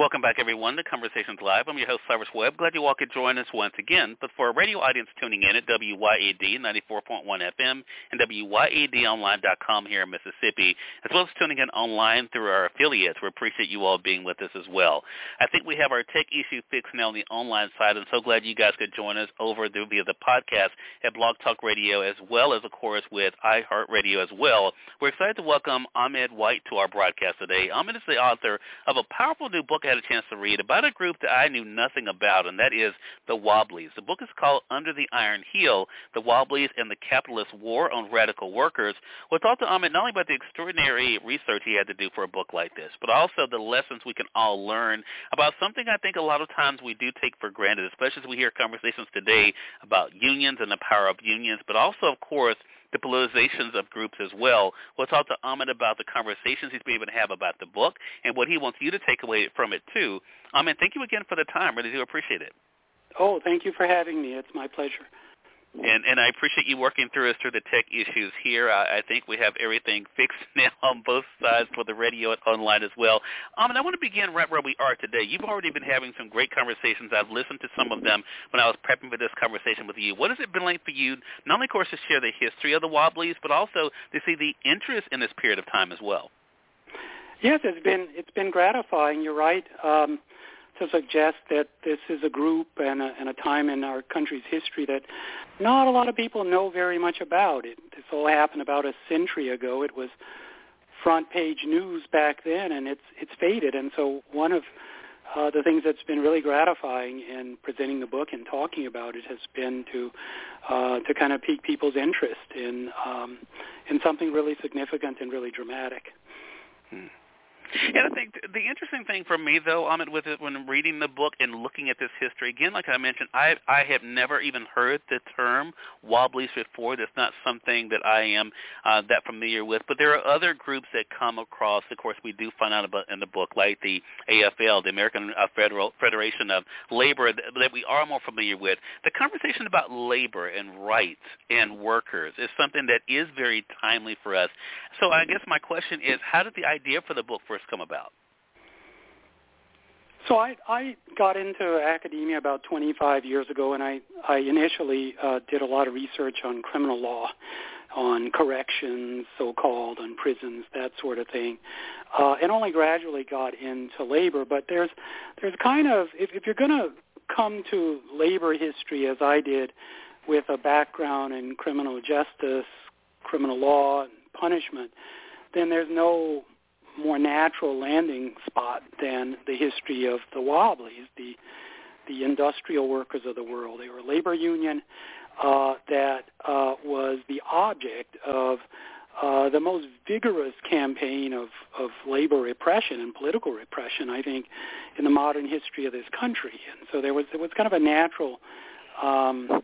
Welcome back, everyone, to Conversations Live. I'm your host, Cyrus Webb. Glad you all could join us once again. But for a radio audience tuning in at WYAD 94.1 FM and WYADonline.com here in Mississippi, as well as tuning in online through our affiliates, we appreciate you all being with us as well. I think we have our tech issue fixed now on the online side. I'm so glad you guys could join us over the, via the podcast at Blog Talk Radio, as well as, of course, with iHeartRadio as well. We're excited to welcome Ahmed White to our broadcast today. Ahmed is the author of a powerful new book had a chance to read about a group that I knew nothing about, and that is the Wobblies. The book is called Under the Iron Heel, The Wobblies and the Capitalist War on Radical Workers. We'll talk to Ahmed not only about the extraordinary research he had to do for a book like this, but also the lessons we can all learn about something I think a lot of times we do take for granted, especially as we hear conversations today about unions and the power of unions, but also, of course, the politizations of groups as well. We'll talk to Ahmed about the conversations he's been able to have about the book and what he wants you to take away from it too. Ahmed, thank you again for the time. Really do appreciate it. Oh, thank you for having me. It's my pleasure. And and I appreciate you working through us through the tech issues here. I, I think we have everything fixed now on both sides for the radio and online as well. Um, and I want to begin right where we are today. You've already been having some great conversations. I've listened to some of them when I was prepping for this conversation with you. What has it been like for you, not only, of course, to share the history of the Wobblies, but also to see the interest in this period of time as well? Yes, it's been it's been gratifying. You're right. Um, to suggest that this is a group and a, and a time in our country's history that not a lot of people know very much about. It, this all happened about a century ago. It was front page news back then, and it's it's faded. And so one of uh, the things that's been really gratifying in presenting the book and talking about it has been to uh, to kind of pique people's interest in um, in something really significant and really dramatic. Hmm. And I think the interesting thing for me, though, Ahmed, with it when reading the book and looking at this history again, like I mentioned, I I have never even heard the term wobblies before. That's not something that I am uh, that familiar with. But there are other groups that come across. Of course, we do find out about in the book, like the AFL, the American uh, Federal Federation of Labor, that, that we are more familiar with. The conversation about labor and rights and workers is something that is very timely for us. So I guess my question is, how did the idea for the book come about? So I, I got into academia about 25 years ago, and I, I initially uh, did a lot of research on criminal law, on corrections, so-called, on prisons, that sort of thing, uh, and only gradually got into labor. But there's, there's kind of, if, if you're going to come to labor history as I did, with a background in criminal justice, criminal law, and punishment, then there's no more natural landing spot than the history of the Wobblies, the the industrial workers of the world. They were a labor union uh, that uh, was the object of uh, the most vigorous campaign of, of labor repression and political repression, I think, in the modern history of this country. And so there was there was kind of a natural um,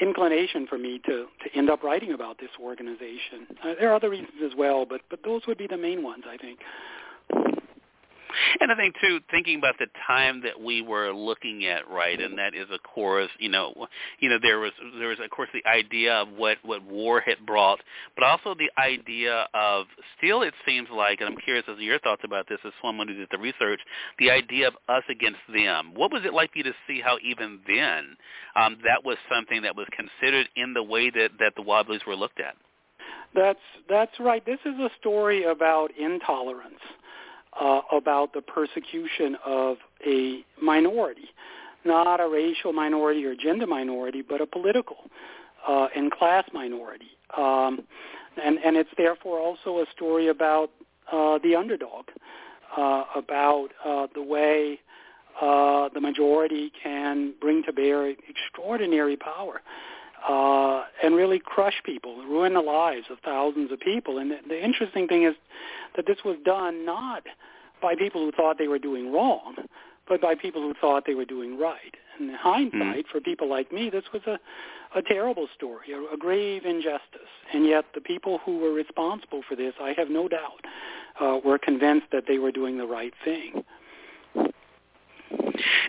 inclination for me to, to end up writing about this organization. Uh, there are other reasons as well, but, but those would be the main ones, I think. And I think too, thinking about the time that we were looking at, right, and that is, of course, you know, you know, there was there was, of course, the idea of what what war had brought, but also the idea of still, it seems like, and I'm curious as to your thoughts about this as someone who did the research, the idea of us against them. What was it like for you to see how even then um, that was something that was considered in the way that that the Wobblies were looked at? That's that's right. This is a story about intolerance uh, about the persecution of a minority, not a racial minority or gender minority, but a political uh, and class minority. Um, and, and it's therefore also a story about uh, the underdog, uh, about uh, the way uh, the majority can bring to bear extraordinary power uh, and really crush people, ruin the lives of thousands of people. And the, the interesting thing is that this was done not by people who thought they were doing wrong, but by people who thought they were doing right. In hindsight, mm. for people like me, this was a, a terrible story, a, a grave injustice. And yet the people who were responsible for this, I have no doubt, uh, were convinced that they were doing the right thing.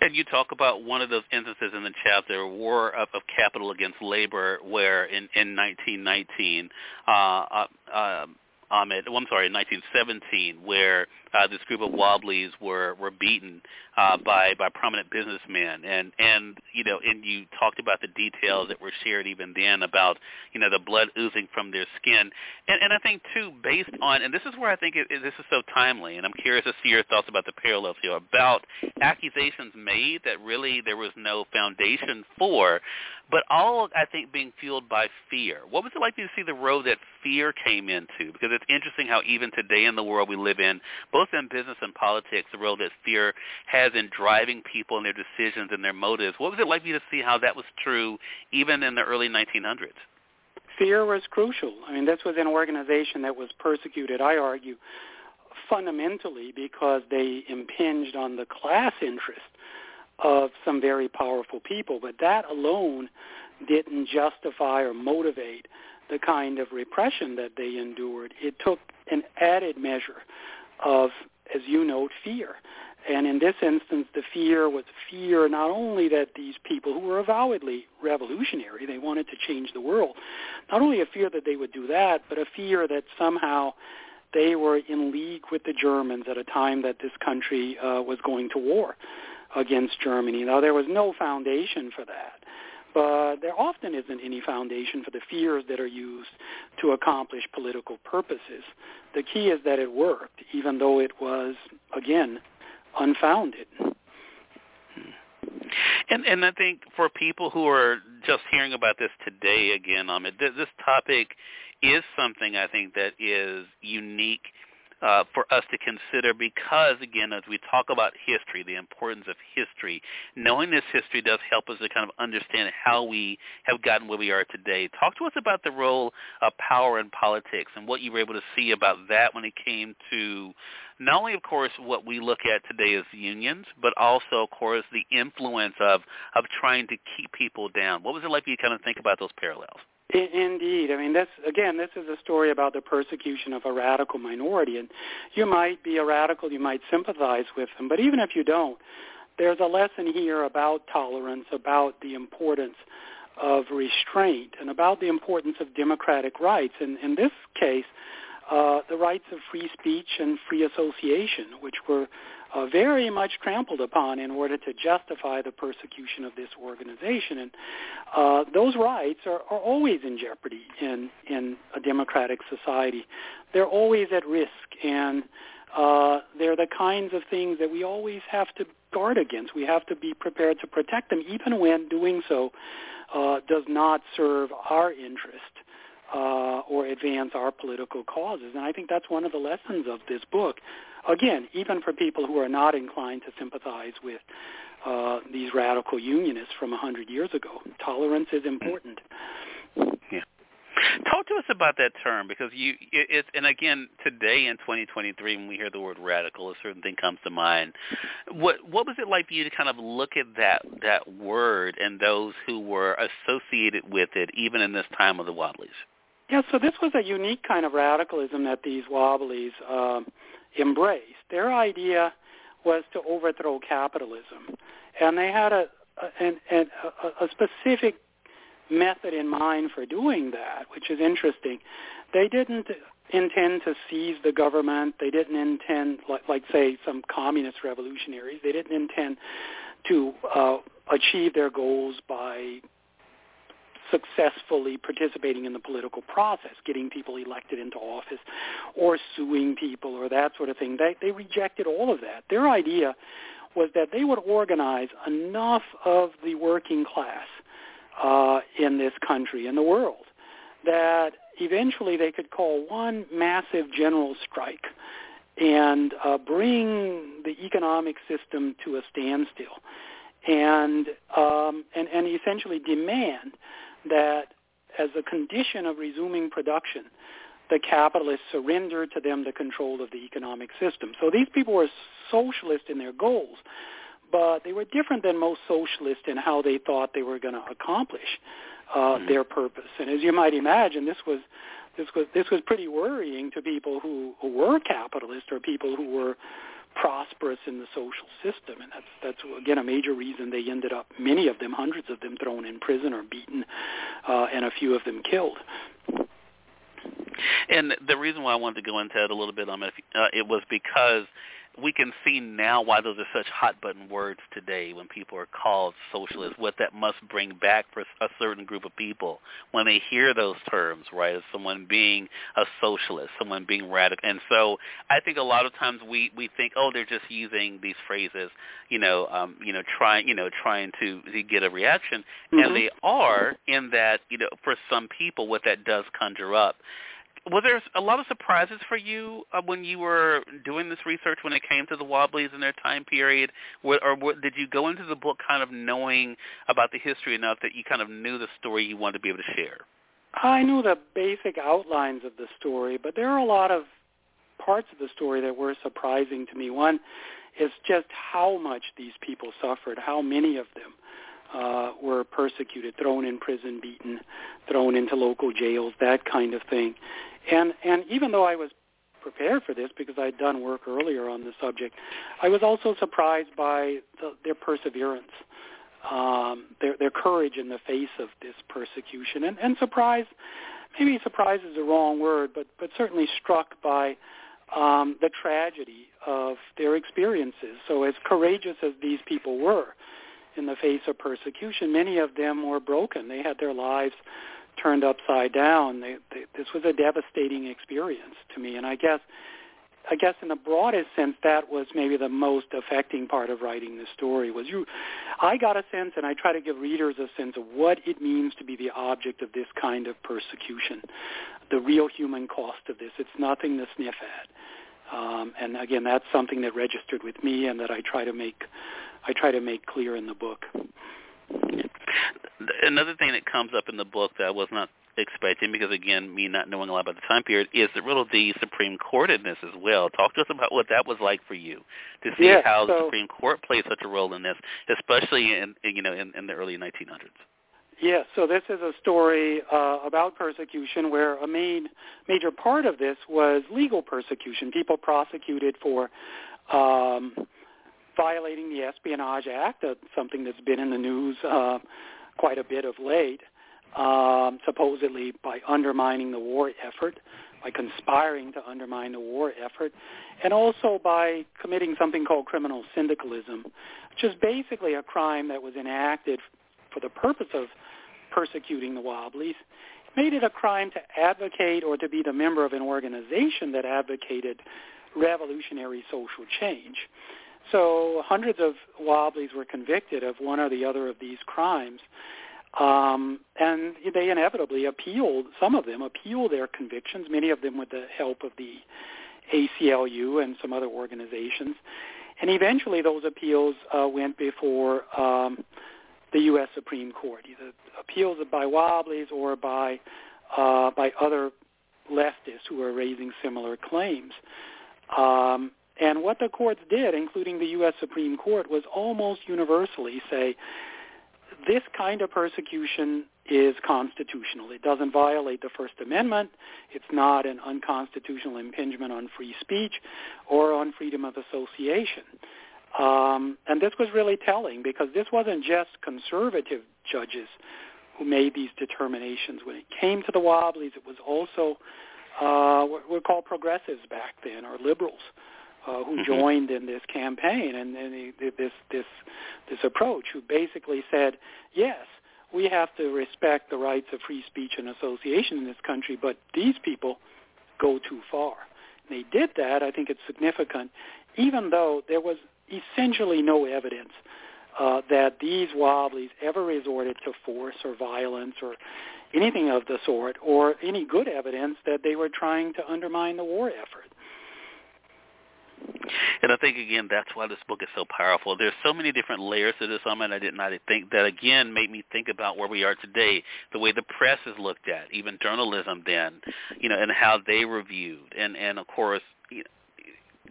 And you talk about one of those instances in the chapter, War of, of Capital Against Labor, where in, in 1919, uh, uh, uh, Ahmed, well, I'm sorry, in 1917, where uh, this group of Wobblies were were beaten uh, by by prominent businessmen, and and you know, and you talked about the details that were shared even then about you know the blood oozing from their skin, and and I think too, based on, and this is where I think it, this is so timely, and I'm curious to see your thoughts about the parallels here about accusations made that really there was no foundation for, but all I think being fueled by fear. What was it like to see the road that fear came into? Because it's interesting how even today in the world we live in, both in business and politics, the role that fear has in driving people and their decisions and their motives. What was it like for you to see how that was true even in the early 1900s? Fear was crucial. I mean, this was an organization that was persecuted, I argue, fundamentally because they impinged on the class interest of some very powerful people, but that alone didn't justify or motivate the kind of repression that they endured. It took an added measure of, as you note, fear. And in this instance, the fear was fear not only that these people who were avowedly revolutionary, they wanted to change the world, not only a fear that they would do that, but a fear that somehow they were in league with the Germans at a time that this country uh, was going to war against Germany. Now, there was no foundation for that. But there often isn't any foundation for the fears that are used to accomplish political purposes. The key is that it worked, even though it was, again, unfounded. And and I think for people who are just hearing about this today again, um, this topic is something I think that is unique uh, for us to consider because, again, as we talk about history, the importance of history, knowing this history does help us to kind of understand how we have gotten where we are today. Talk to us about the role of power in politics and what you were able to see about that when it came to not only, of course, what we look at today as unions, but also, of course, the influence of, of trying to keep people down. What was it like for you to kind of think about those parallels? Indeed. I mean, this again, this is a story about the persecution of a radical minority, and you might be a radical, you might sympathize with them, but even if you don't, there's a lesson here about tolerance, about the importance of restraint, and about the importance of democratic rights. And in this case, uh, the rights of free speech and free association, which were uh, very much trampled upon in order to justify the persecution of this organization. And uh, those rights are, are always in jeopardy in, in a democratic society. They're always at risk, and uh, they're the kinds of things that we always have to guard against. We have to be prepared to protect them, even when doing so uh, does not serve our interest uh, or advance our political causes. And I think that's one of the lessons of this book again, even for people who are not inclined to sympathize with uh, these radical unionists from a hundred years ago, tolerance is important. Yeah. Talk to us about that term because you it's and again today in 2023 when we hear the word radical a certain thing comes to mind. What what was it like for you to kind of look at that that word and those who were associated with it even in this time of the Wobblies? Yeah, so this was a unique kind of radicalism that these Wobblies uh, embraced. Their idea was to overthrow capitalism, and they had a a, a, a specific method in mind for doing that, which is interesting. They didn't intend to seize the government. They didn't intend, like, like say, some communist revolutionaries. They didn't intend to uh, achieve their goals by successfully participating in the political process, getting people elected into office or suing people or that sort of thing. They, they rejected all of that. Their idea was that they would organize enough of the working class uh, in this country, in the world, that eventually they could call one massive general strike and uh, bring the economic system to a standstill and, um, and, and essentially demand that as a condition of resuming production, the capitalists surrender to them the control of the economic system. So these people were socialist in their goals, but they were different than most socialists in how they thought they were going to accomplish uh, mm-hmm. their purpose. And as you might imagine, this was this was this was pretty worrying to people who, who were capitalists or people who were prosperous in the social system, and that's that's again a major reason they ended up many of them, hundreds of them, thrown in prison or beaten, uh, and a few of them killed. And the reason why I wanted to go into it a little bit on it, uh, it was because we can see now why those are such hot button words today when people are called socialists, what that must bring back for a certain group of people when they hear those terms, right, as someone being a socialist, someone being radical. And so I think a lot of times we, we think, oh, they're just using these phrases, you know, um, you know, trying, you know, trying to, to get a reaction. Mm-hmm. And they are in that, you know, for some people what that does conjure up was there a lot of surprises for you uh, when you were doing this research when it came to the Wobblies and their time period, or, did you go into the book kind of knowing about the history enough that you kind of knew the story you wanted to be able to share? I knew the basic outlines of the story, but there are a lot of parts of the story that were surprising to me. One is just how much these people suffered, how many of them uh, were persecuted, thrown in prison, beaten, thrown into local jails, that kind of thing. And and even though I was prepared for this because I'd done work earlier on the subject, I was also surprised by the, their perseverance, um, their their courage in the face of this persecution, and and surprised. Maybe surprise is the wrong word, but but certainly struck by um, the tragedy of their experiences. So as courageous as these people were in the face of persecution, many of them were broken. They had their lives turned upside down. They, they, this was a devastating experience to me, and I guess, I guess in the broadest sense, that was maybe the most affecting part of writing the story. Was you, I got a sense, and I try to give readers a sense of what it means to be the object of this kind of persecution, the real human cost of this. It's nothing to sniff at. Um, and again, that's something that registered with me, and that I try to make, I try to make clear in the book another thing that comes up in the book that I was not expecting, because again, me not knowing a lot about the time period, is the of the Supreme Court in this as well. Talk to us about what that was like for you to see yeah, how so, the Supreme Court played such a role in this, especially in you know in, in the early 1900s. Yes, so this is a story uh, about persecution where a main major part of this was legal persecution. People prosecuted for um, violating the Espionage Act, uh, something that's been in the news uh, quite a bit of late, um, supposedly by undermining the war effort, by conspiring to undermine the war effort, and also by committing something called criminal syndicalism, which is basically a crime that was enacted for the purpose of persecuting the Wobblies. Made it a crime to advocate or to be the member of an organization that advocated revolutionary social change. So hundreds of Wobblies were convicted of one or the other of these crimes. Um, and they inevitably appealed, some of them appealed their convictions, many of them with the help of the ACLU and some other organizations. And eventually those appeals uh, went before um, the U.S. Supreme Court, either appeals by Wobblies or by, uh, by other leftists who were raising similar claims. Um, and what the courts did, including the U.S. Supreme Court, was almost universally say this kind of persecution is constitutional. It doesn't violate the First Amendment. It's not an unconstitutional impingement on free speech or on freedom of association. Um, and this was really telling because this wasn't just conservative judges who made these determinations. When it came to the Wobblies, it was also uh, what we call progressives back then, or liberals, uh, who mm-hmm. joined in this campaign and, and this this this approach, who basically said, yes, we have to respect the rights of free speech and association in this country, but these people go too far. And they did that. I think it's significant, even though there was essentially no evidence uh, that these wobblies ever resorted to force or violence or anything of the sort, or any good evidence that they were trying to undermine the war effort. And I think again that's why this book is so powerful. There's so many different layers to this um, and I did not think that again made me think about where we are today, the way the press is looked at, even journalism then, you know, and how they reviewed and and of course you know,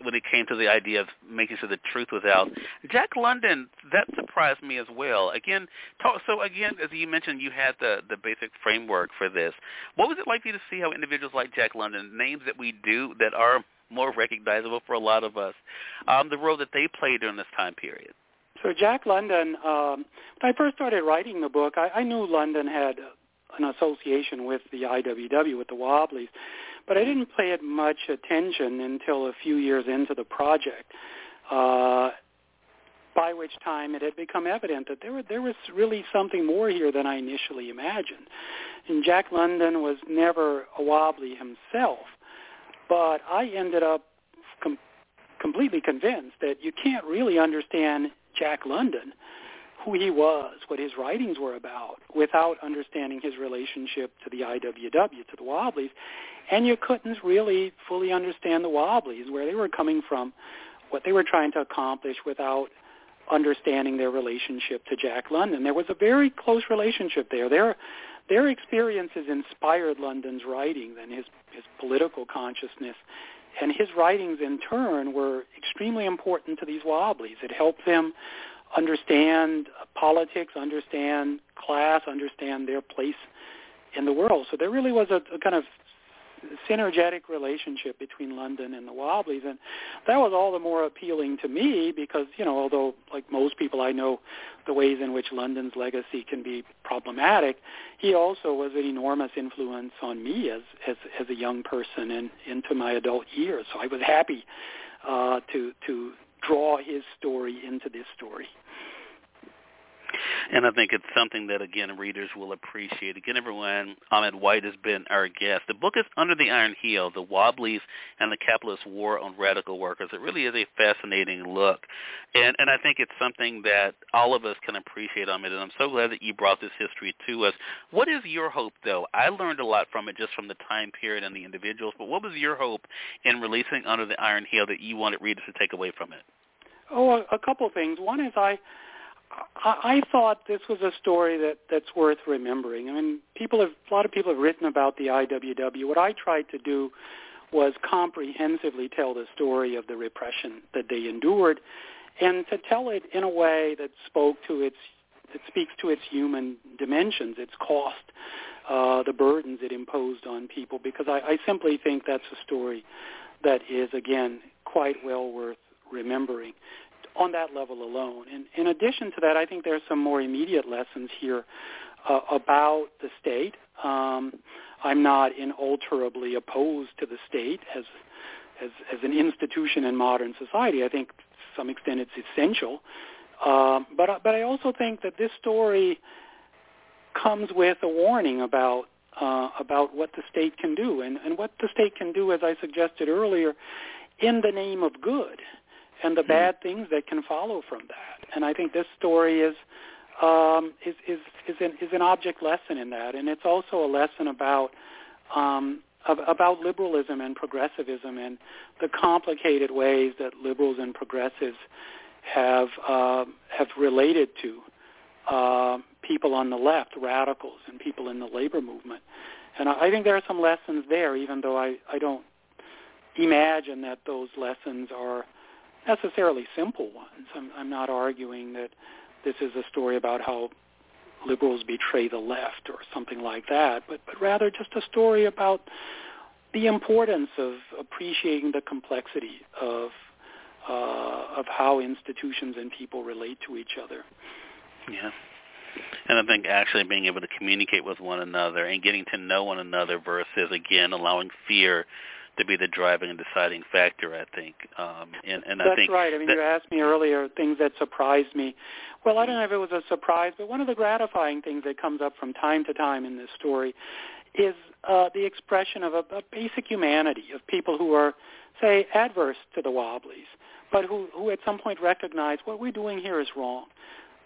when it came to the idea of making sure the truth was out. Jack London, that surprised me as well. Again, talk, so again, as you mentioned, you had the the basic framework for this. What was it like for you to see how individuals like Jack London, names that we do that are more recognizable for a lot of us, um, the role that they played during this time period? So Jack London, um, when I first started writing the book, I, I knew London had an association with the IWW, with the Wobblies, but I didn't pay it much attention until a few years into the project. Uh, by which time it had become evident that there, were, there was really something more here than I initially imagined. And Jack London was never a wobbly himself, but I ended up com- completely convinced that you can't really understand Jack London who he was, what his writings were about, without understanding his relationship to the IWW, to the Wobblies. And you couldn't really fully understand the Wobblies, where they were coming from, what they were trying to accomplish without understanding their relationship to Jack London. There was a very close relationship there. Their, their experiences inspired London's writings and his, his political consciousness. And his writings, in turn, were extremely important to these Wobblies. It helped them understand politics, understand class, understand their place in the world. So there really was a, a kind of synergetic relationship between London and the Wobblies, and that was all the more appealing to me because, you know, although like most people I know the ways in which London's legacy can be problematic, he also was an enormous influence on me as as, as a young person and into my adult years. So I was happy uh, to to draw his story into this story. And I think it's something that, again, readers will appreciate. Again, everyone, Ahmed White has been our guest. The book is Under the Iron Heel, The Wobblies and the Capitalist War on Radical Workers. It really is a fascinating look. And, and I think it's something that all of us can appreciate, Ahmed, and I'm so glad that you brought this history to us. What is your hope, though? I learned a lot from it just from the time period and the individuals, but what was your hope in releasing Under the Iron Heel that you wanted readers to take away from it? Oh, a, a couple things. One is I I, thought this was a story that that's worth remembering. I mean, people have a lot of people have written about the IWW. What I tried to do was comprehensively tell the story of the repression that they endured, and to tell it in a way that spoke to its that speaks to its human dimensions, its cost, uh, the burdens it imposed on people. Because I, I simply think that's a story that is again quite well worth remembering on that level alone. And in addition to that, I think there are some more immediate lessons here uh, about the state. Um, I'm not inalterably opposed to the state as, as as an institution in modern society. I think to some extent it's essential. Um, but but I also think that this story comes with a warning about uh, about what the state can do and, and what the state can do, as I suggested earlier, in the name of good and the hmm. bad things that can follow from that. And I think this story is um, is is is an, is an object lesson in that, and it's also a lesson about um, about liberalism and progressivism and the complicated ways that liberals and progressives have uh, have related to uh, people on the left, radicals, and people in the labor movement. And I, I think there are some lessons there, even though I, I don't imagine that those lessons are necessarily simple ones. I'm, I'm not arguing that this is a story about how liberals betray the left or something like that, but, but rather just a story about the importance of appreciating the complexity of uh, of how institutions and people relate to each other. Yeah. And I think actually being able to communicate with one another and getting to know one another versus again allowing fear to be the driving and deciding factor. I think, um, and, and that's I think right. I mean, that, you asked me earlier things that surprised me. Well, I don't know if it was a surprise, but one of the gratifying things that comes up from time to time in this story is uh, the expression of a, a basic humanity of people who are, say, adverse to the Wobblies, but who, who at some point recognize what we're doing here is wrong.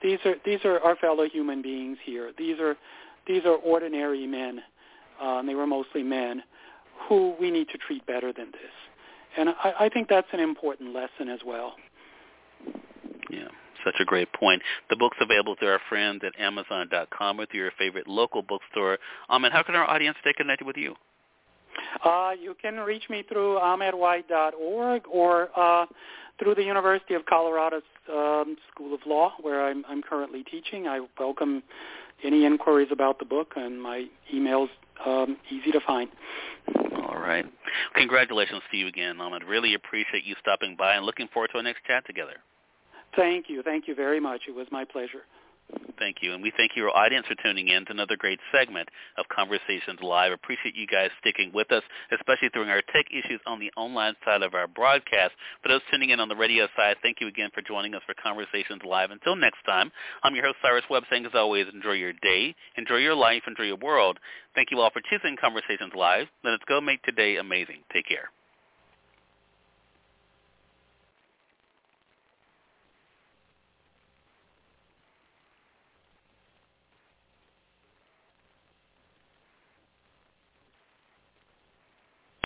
These are these are our fellow human beings here. These are these are ordinary men. Uh, and they were mostly men who we need to treat better than this. And I, I think that's an important lesson as well. Yeah, such a great point. The book's available to our friends at Amazon.com or through your favorite local bookstore. Um, and how can our audience stay connected with you? Uh, you can reach me through ahmedwhite.org or uh, through the University of Colorado um, School of Law, where I'm, I'm currently teaching. I welcome any inquiries about the book, and my email's um, easy to find. All right. Congratulations to you again, Ahmed. Really appreciate you stopping by and looking forward to our next chat together. Thank you. Thank you very much. It was my pleasure. Thank you. And we thank your audience for tuning in to another great segment of Conversations Live. Appreciate you guys sticking with us, especially during our tech issues on the online side of our broadcast. For those tuning in on the radio side, thank you again for joining us for Conversations Live. Until next time, I'm your host, Cyrus Webb, saying as always, enjoy your day, enjoy your life, enjoy your world. Thank you all for choosing Conversations Live. Let us go make today amazing. Take care.